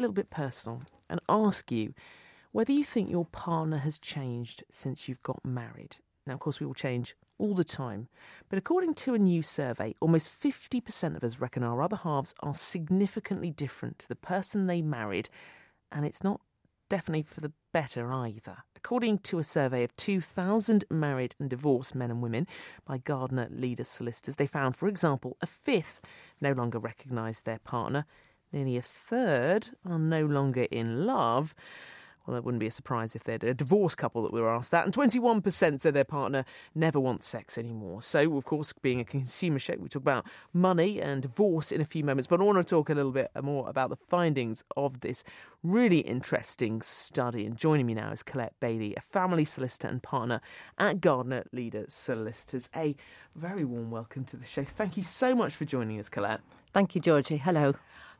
little bit personal and ask you whether you think your partner has changed since you've got married. Now, of course, we all change all the time, but according to a new survey, almost 50% of us reckon our other halves are significantly different to the person they married, and it's not definitely for the better either. According to a survey of 2,000 married and divorced men and women by Gardner Leader Solicitors, they found, for example, a fifth no longer recognised their partner, nearly a third are no longer in love. Well, it wouldn't be a surprise if they're a divorced couple that we were asked that. And 21% said their partner never wants sex anymore. So, of course, being a consumer show, we talk about money and divorce in a few moments. But I want to talk a little bit more about the findings of this really interesting study. And joining me now is Collette Bailey, a family solicitor and partner at Gardner Leader Solicitors. A very warm welcome to the show. Thank you so much for joining us, Collette. Thank you, Georgie. Hello.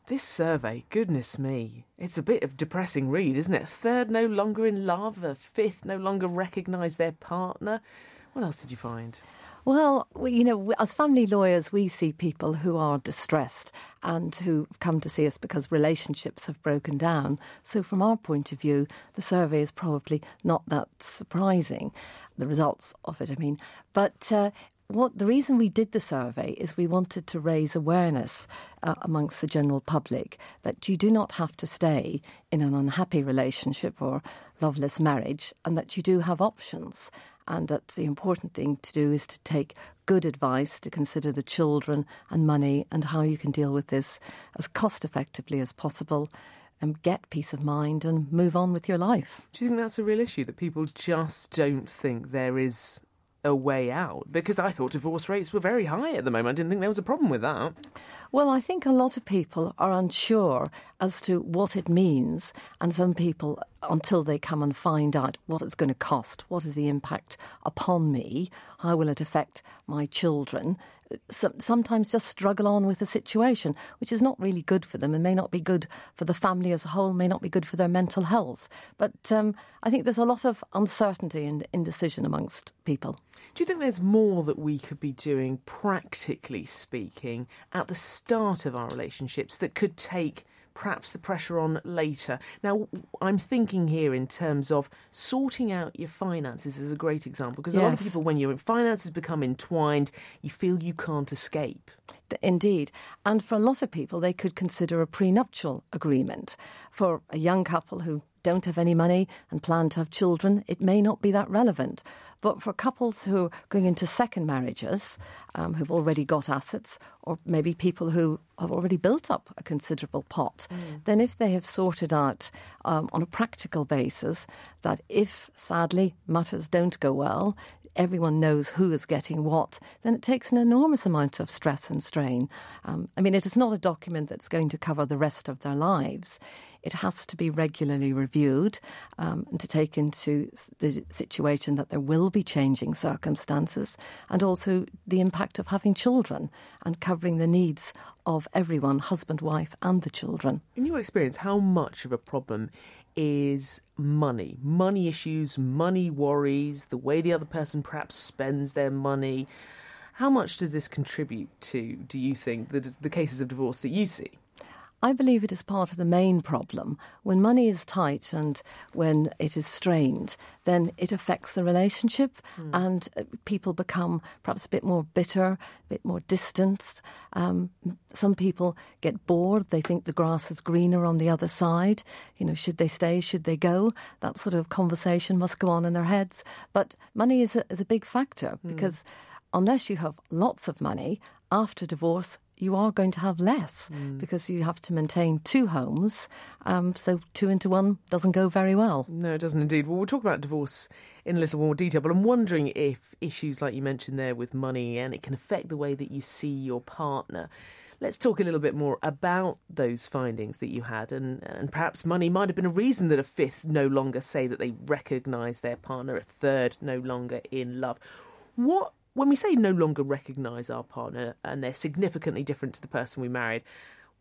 This survey, goodness me, it's a bit of depressing read, isn't it? Third no longer in love, a fifth no longer recognise their partner. What else did you find? Well, we, you know, as family lawyers, we see people who are distressed and who come to see us because relationships have broken down. So, from our point of view, the survey is probably not that surprising, the results of it, I mean. But uh, what the reason we did the survey is we wanted to raise awareness uh, amongst the general public that you do not have to stay in an unhappy relationship or loveless marriage and that you do have options and that the important thing to do is to take good advice to consider the children and money and how you can deal with this as cost effectively as possible and get peace of mind and move on with your life. Do you think that's a real issue that people just don't think there is a way out? Because I thought divorce rates were very high at the moment. I didn't think there was a problem with that. Well, I think a lot of people are unsure as to what it means, and some people, until they come and find out what it's going to cost, what is the impact upon me, how will it affect my children, sometimes just struggle on with the situation, which is not really good for them and may not be good for the family as a whole, may not be good for their mental health. But um, I think there's a lot of uncertainty and indecision amongst people. Do you think there's more that we could be doing, practically speaking, at the start of our relationships that could take perhaps the pressure on later. Now, I'm thinking here in terms of sorting out your finances is a great example because yes. a lot of people, when your finances become entwined, you feel you can't escape. Indeed. And for a lot of people, they could consider a prenuptial agreement. For a young couple who don't have any money and plan to have children, it may not be that relevant. But for couples who are going into second marriages, um, who've already got assets, or maybe people who have already built up a considerable pot, mm. then if they have sorted out um, on a practical basis that if sadly matters don't go well, everyone knows who is getting what, then it takes an enormous amount of stress and strain. Um, I mean, it is not a document that's going to cover the rest of their lives. It has to be regularly reviewed um, and to take into the situation that there will be changing circumstances and also the impact of having children and covering the needs of everyone, husband, wife, and the children. In your experience, how much of a problem is money? Money issues, money worries, the way the other person perhaps spends their money. How much does this contribute to, do you think, the, the cases of divorce that you see? I believe it is part of the main problem. When money is tight and when it is strained, then it affects the relationship mm. and uh, people become perhaps a bit more bitter, a bit more distanced. Um, some people get bored. They think the grass is greener on the other side. You know, should they stay? Should they go? That sort of conversation must go on in their heads. But money is a, is a big factor mm. because unless you have lots of money, after divorce, you are going to have less mm. because you have to maintain two homes. Um, so two into one doesn't go very well. No, it doesn't indeed. Well, we'll talk about divorce in a little more detail, but I'm wondering if issues like you mentioned there with money and it can affect the way that you see your partner. Let's talk a little bit more about those findings that you had, and, and perhaps money might have been a reason that a fifth no longer say that they recognise their partner, a third no longer in love. What when we say no longer recognise our partner and they're significantly different to the person we married,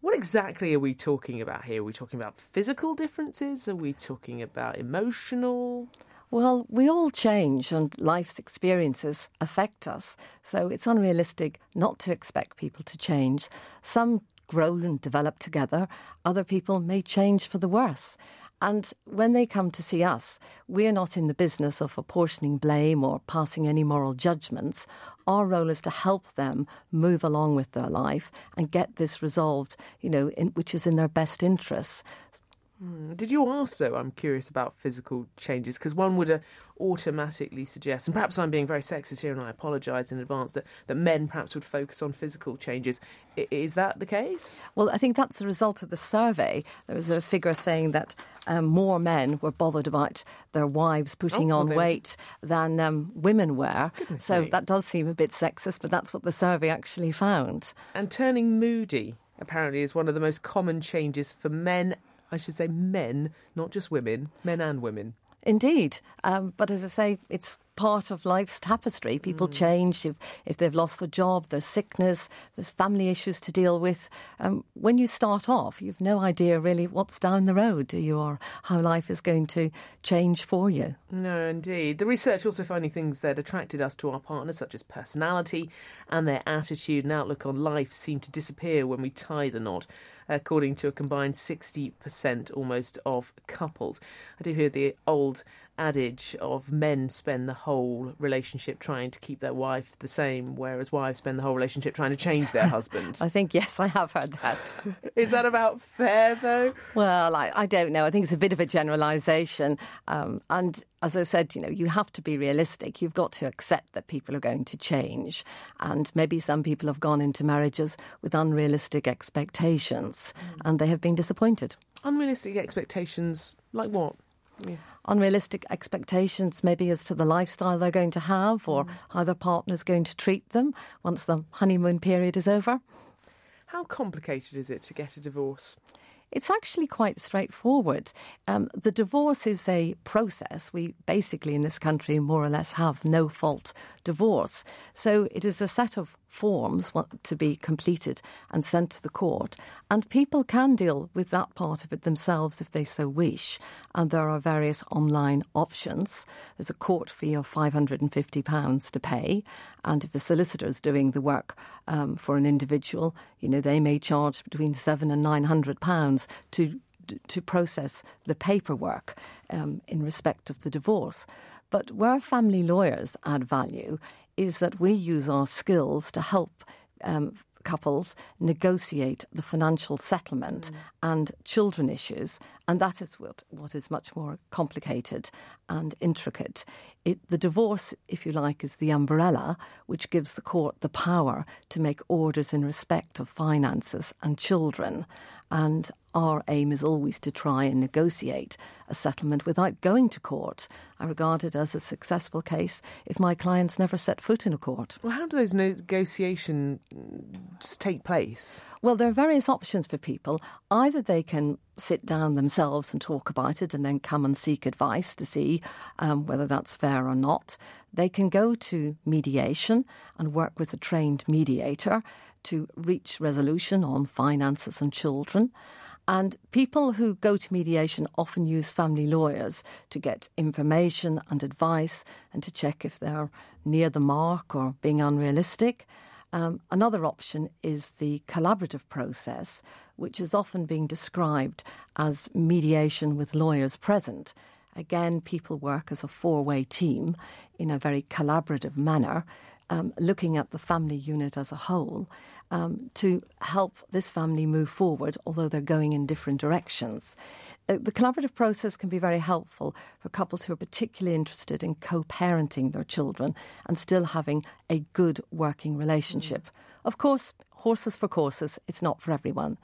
what exactly are we talking about here? Are we talking about physical differences? Are we talking about emotional? Well, we all change and life's experiences affect us. So it's unrealistic not to expect people to change. Some grow and develop together. Other people may change for the worse. And when they come to see us, we're not in the business of apportioning blame or passing any moral judgments. Our role is to help them move along with their life and get this resolved, you know, in, which is in their best interests. Hmm. Did you also? I'm curious about physical changes because one would uh, automatically suggest, and perhaps I'm being very sexist here, and I apologise in advance that that men perhaps would focus on physical changes. I, is that the case? Well, I think that's the result of the survey. There was a figure saying that um, more men were bothered about their wives putting oh, on weight than um, women were. Goodness so me. that does seem a bit sexist, but that's what the survey actually found. And turning moody apparently is one of the most common changes for men I should say men, not just women, men and women. Indeed. Um, but as I say, it's part of life's tapestry. People mm. change if, if they've lost their job, there's sickness, there's family issues to deal with. Um, when you start off, you've no idea really what's down the road, do you, or how life is going to change for you. No, indeed. The research also finding things that attracted us to our partners, such as personality and their attitude and outlook on life, seem to disappear when we tie the knot according to a combined 60% almost of couples. I do hear the old adage of men spend the whole relationship trying to keep their wife the same, whereas wives spend the whole relationship trying to change their husband. I think, yes, I have heard that. Is that about fair, though? Well, I, I don't know. I think it's a bit of a generalisation. Um, and as I said, you know, you have to be realistic. You've got to accept that people are going to change. And maybe some people have gone into marriages with unrealistic expectations mm. and they have been disappointed. Unrealistic expectations, like what? Yeah. Unrealistic expectations, maybe as to the lifestyle they're going to have or mm. how their partner's going to treat them once the honeymoon period is over. How complicated is it to get a divorce? It's actually quite straightforward. Um, the divorce is a process. We basically, in this country, more or less have no fault divorce. So it is a set of forms to be completed and sent to the court. And people can deal with that part of it themselves if they so wish. And there are various online options. There's a court fee of £550 to pay. And if a solicitor is doing the work um, for an individual, you know, they may charge between seven and £900 to to process the paperwork um, in respect of the divorce. But where family lawyers add value is that we use our skills to help um, couples negotiate the financial settlement mm. and children issues, and that is what, what is much more complicated and intricate. It, the divorce, if you like, is the umbrella which gives the court the power to make orders in respect of finances and children. And our aim is always to try and negotiate a settlement without going to court. I regard it as a successful case if my clients never set foot in a court. Well, how do those negotiations take place? Well, there are various options for people. Either they can sit down themselves and talk about it and then come and seek advice to see um, whether that's fair or not. They can go to mediation and work with a trained mediator to reach resolution on finances and children. And people who go to mediation often use family lawyers to get information and advice and to check if they're near the mark or being unrealistic. Um, another option is the collaborative process, which is often being described as mediation with lawyers present. Again, people work as a four way team in a very collaborative manner um, looking at the family unit as a whole um, to help this family move forward, although they're going in different directions. Uh, the collaborative process can be very helpful for couples who are particularly interested in co parenting their children and still having a good working relationship. Mm. Of course, horses for courses, it's not for everyone.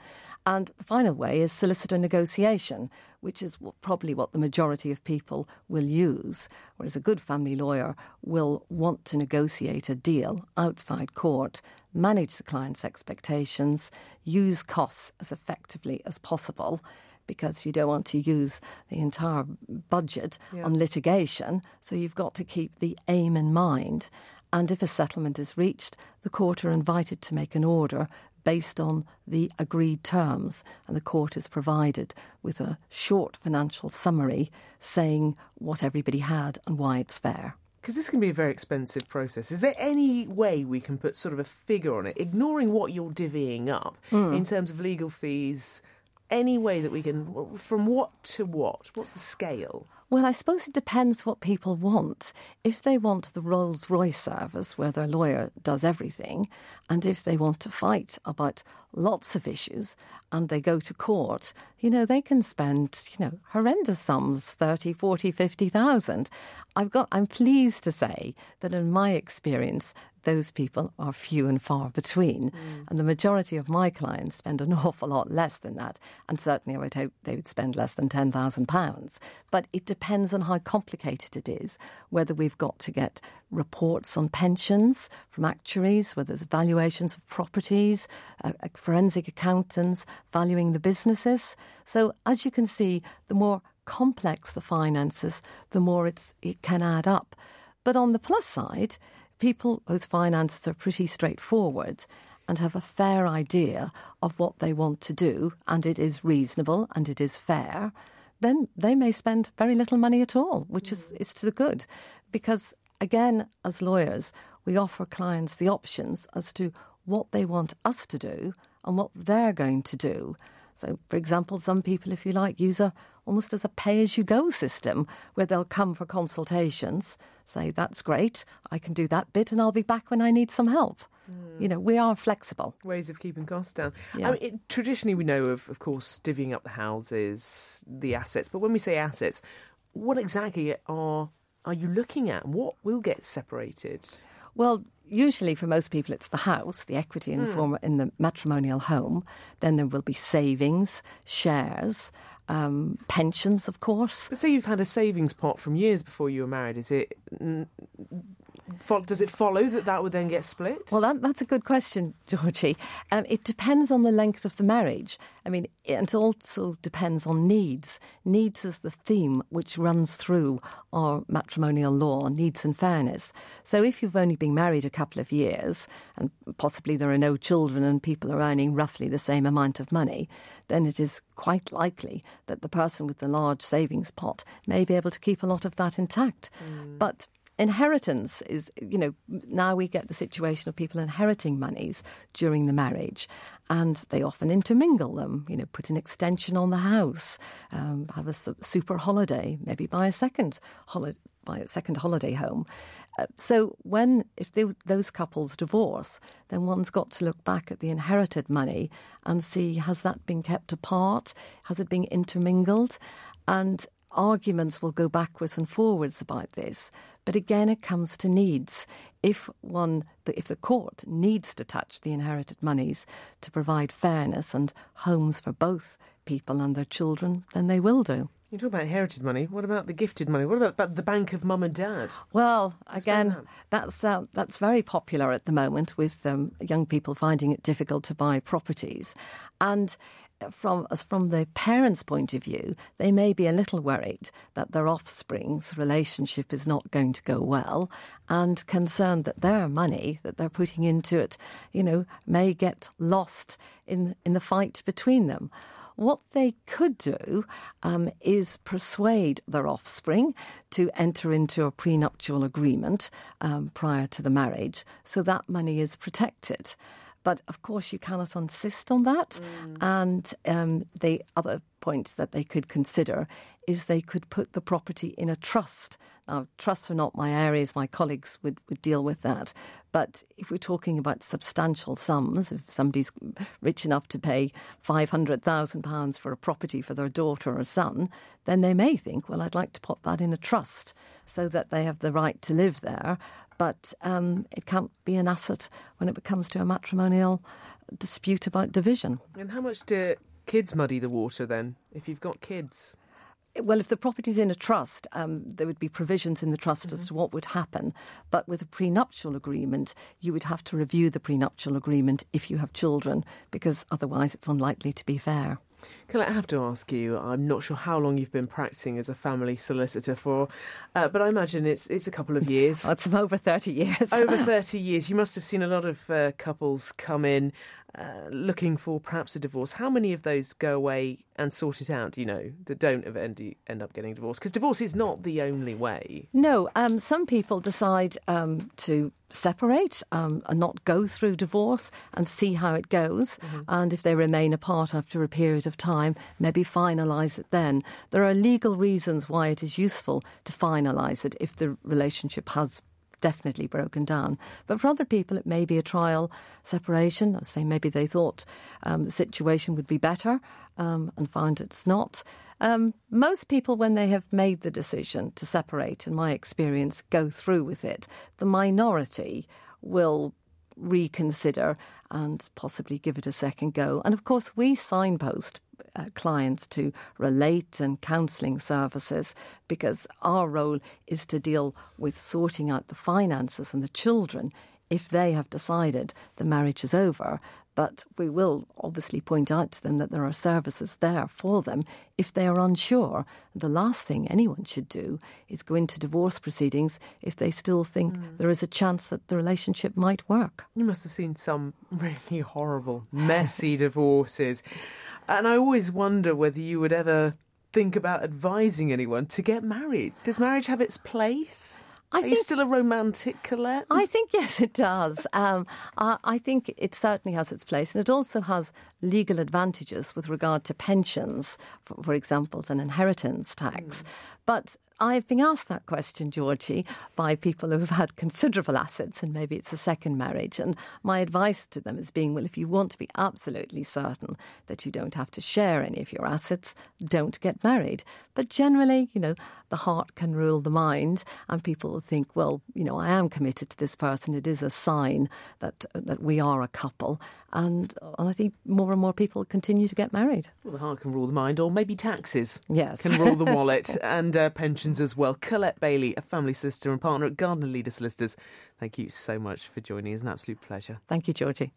And the final way is solicitor negotiation, which is probably what the majority of people will use. Whereas a good family lawyer will want to negotiate a deal outside court, manage the client's expectations, use costs as effectively as possible because you don't want to use the entire budget yeah. on litigation. So you've got to keep the aim in mind. And if a settlement is reached, the court are invited to make an order based on the agreed terms, and the court is provided with a short financial summary saying what everybody had and why it's fair. Because this can be a very expensive process. Is there any way we can put sort of a figure on it, ignoring what you're divvying up hmm. in terms of legal fees? Any way that we can, from what to what? What's the scale? Well, I suppose it depends what people want. If they want the Rolls Royce service where their lawyer does everything, and if they want to fight about lots of issues and they go to court, you know, they can spend, you know, horrendous sums 30, 40, 50,000. I've got I'm pleased to say that in my experience those people are few and far between. Mm. And the majority of my clients spend an awful lot less than that. And certainly I would hope they would spend less than £10,000. But it depends on how complicated it is, whether we've got to get reports on pensions from actuaries, whether there's valuations of properties, uh, forensic accountants valuing the businesses. So as you can see, the more complex the finances, the more it's, it can add up. But on the plus side, people whose finances are pretty straightforward and have a fair idea of what they want to do, and it is reasonable and it is fair, then they may spend very little money at all, which is, is to the good. Because, again, as lawyers, we offer clients the options as to what they want us to do and what they're going to do. So, for example, some people, if you like, use a almost as a pay as you go system where they'll come for consultations, say, That's great, I can do that bit, and I'll be back when I need some help. Mm. You know, we are flexible. Ways of keeping costs down. Yeah. I mean, it, traditionally, we know of, of course, divvying up the houses, the assets. But when we say assets, what exactly are are you looking at? What will get separated? Well, usually for most people it's the house, the equity in the mm. form in the matrimonial home. Then there will be savings, shares, um, pensions, of course. But say you've had a savings pot from years before you were married. Is it does it follow that that would then get split? Well, that, that's a good question, Georgie. Um, it depends on the length of the marriage. I mean, it also depends on needs. Needs is the theme which runs through our matrimonial law, needs and fairness. So if you've only been married a couple of years and possibly there are no children and people are earning roughly the same amount of money, then it is quite likely that the person with the large savings pot may be able to keep a lot of that intact. Mm. But inheritance is, you know, now we get the situation of people inheriting monies during the marriage, and they often intermingle them, you know, put an extension on the house, um, have a super holiday, maybe buy a second holiday. Buy a second holiday home. Uh, so, when if they, those couples divorce, then one's got to look back at the inherited money and see has that been kept apart? Has it been intermingled? And arguments will go backwards and forwards about this. But again, it comes to needs. If one, if the court needs to touch the inherited monies to provide fairness and homes for both people and their children, then they will do. You talk about inherited money. What about the gifted money? What about the bank of mum and dad? Well, again, that's uh, that's very popular at the moment with um, young people finding it difficult to buy properties, and from from the parents' point of view, they may be a little worried that their offspring's relationship is not going to go well, and concerned that their money that they're putting into it, you know, may get lost in in the fight between them. What they could do um, is persuade their offspring to enter into a prenuptial agreement um, prior to the marriage, so that money is protected. But of course, you cannot insist on that. Mm. And um, the other point that they could consider is they could put the property in a trust. Now, trusts are not my areas, my colleagues would, would deal with that. But if we're talking about substantial sums, if somebody's rich enough to pay £500,000 for a property for their daughter or son, then they may think, well, I'd like to put that in a trust so that they have the right to live there but um, it can't be an asset when it comes to a matrimonial dispute about division. And how much do kids muddy the water then, if you've got kids? Well, if the property's in a trust, um, there would be provisions in the trust mm-hmm. as to what would happen. But with a prenuptial agreement, you would have to review the prenuptial agreement if you have children, because otherwise it's unlikely to be fair. Can I have to ask you? I'm not sure how long you've been practicing as a family solicitor for, uh, but I imagine it's it's a couple of years. it's over thirty years. over thirty years. You must have seen a lot of uh, couples come in uh, looking for perhaps a divorce, how many of those go away and sort it out, you know, that don't end, end up getting divorced? Because divorce is not the only way. No, um, some people decide um, to separate um, and not go through divorce and see how it goes. Mm-hmm. And if they remain apart after a period of time, maybe finalise it then. There are legal reasons why it is useful to finalise it if the relationship has definitely broken down. But for other people, it may be a trial separation. I say maybe they thought um, the situation would be better um, and found it's not. Um, most people, when they have made the decision to separate, in my experience, go through with it. The minority will reconsider and possibly give it a second go. And of course, we signpost uh, clients to Relate and counselling services because our role is to deal with sorting out the finances and the children if they have decided the marriage is over. But we will obviously point out to them that there are services there for them if they are unsure. The last thing anyone should do is go into divorce proceedings if they still think mm. there is a chance that the relationship might work. You must have seen some really horrible, messy divorces. And I always wonder whether you would ever think about advising anyone to get married. Does marriage have its place? I Are think, you still a romantic, Collette? I think yes, it does. Um, I, I, think it certainly has its place, and it also has legal advantages with regard to pensions, for, for example, and inheritance tax. Mm. But I've been asked that question, Georgie, by people who have had considerable assets and maybe it's a second marriage. And my advice to them is being, well, if you want to be absolutely certain that you don't have to share any of your assets, don't get married. But generally, you know, the heart can rule the mind, and people will think, well, you know, I am committed to this person. It is a sign that that we are a couple, and, and I think more and more people continue to get married. Well, the heart can rule the mind, or maybe taxes. Yes. Can rule the wallet and uh, pensions as well. Collette Bailey, a family sister and partner at Gardner Leader Solicitors. Thank you so much for joining. It's an absolute pleasure. Thank you, Georgie.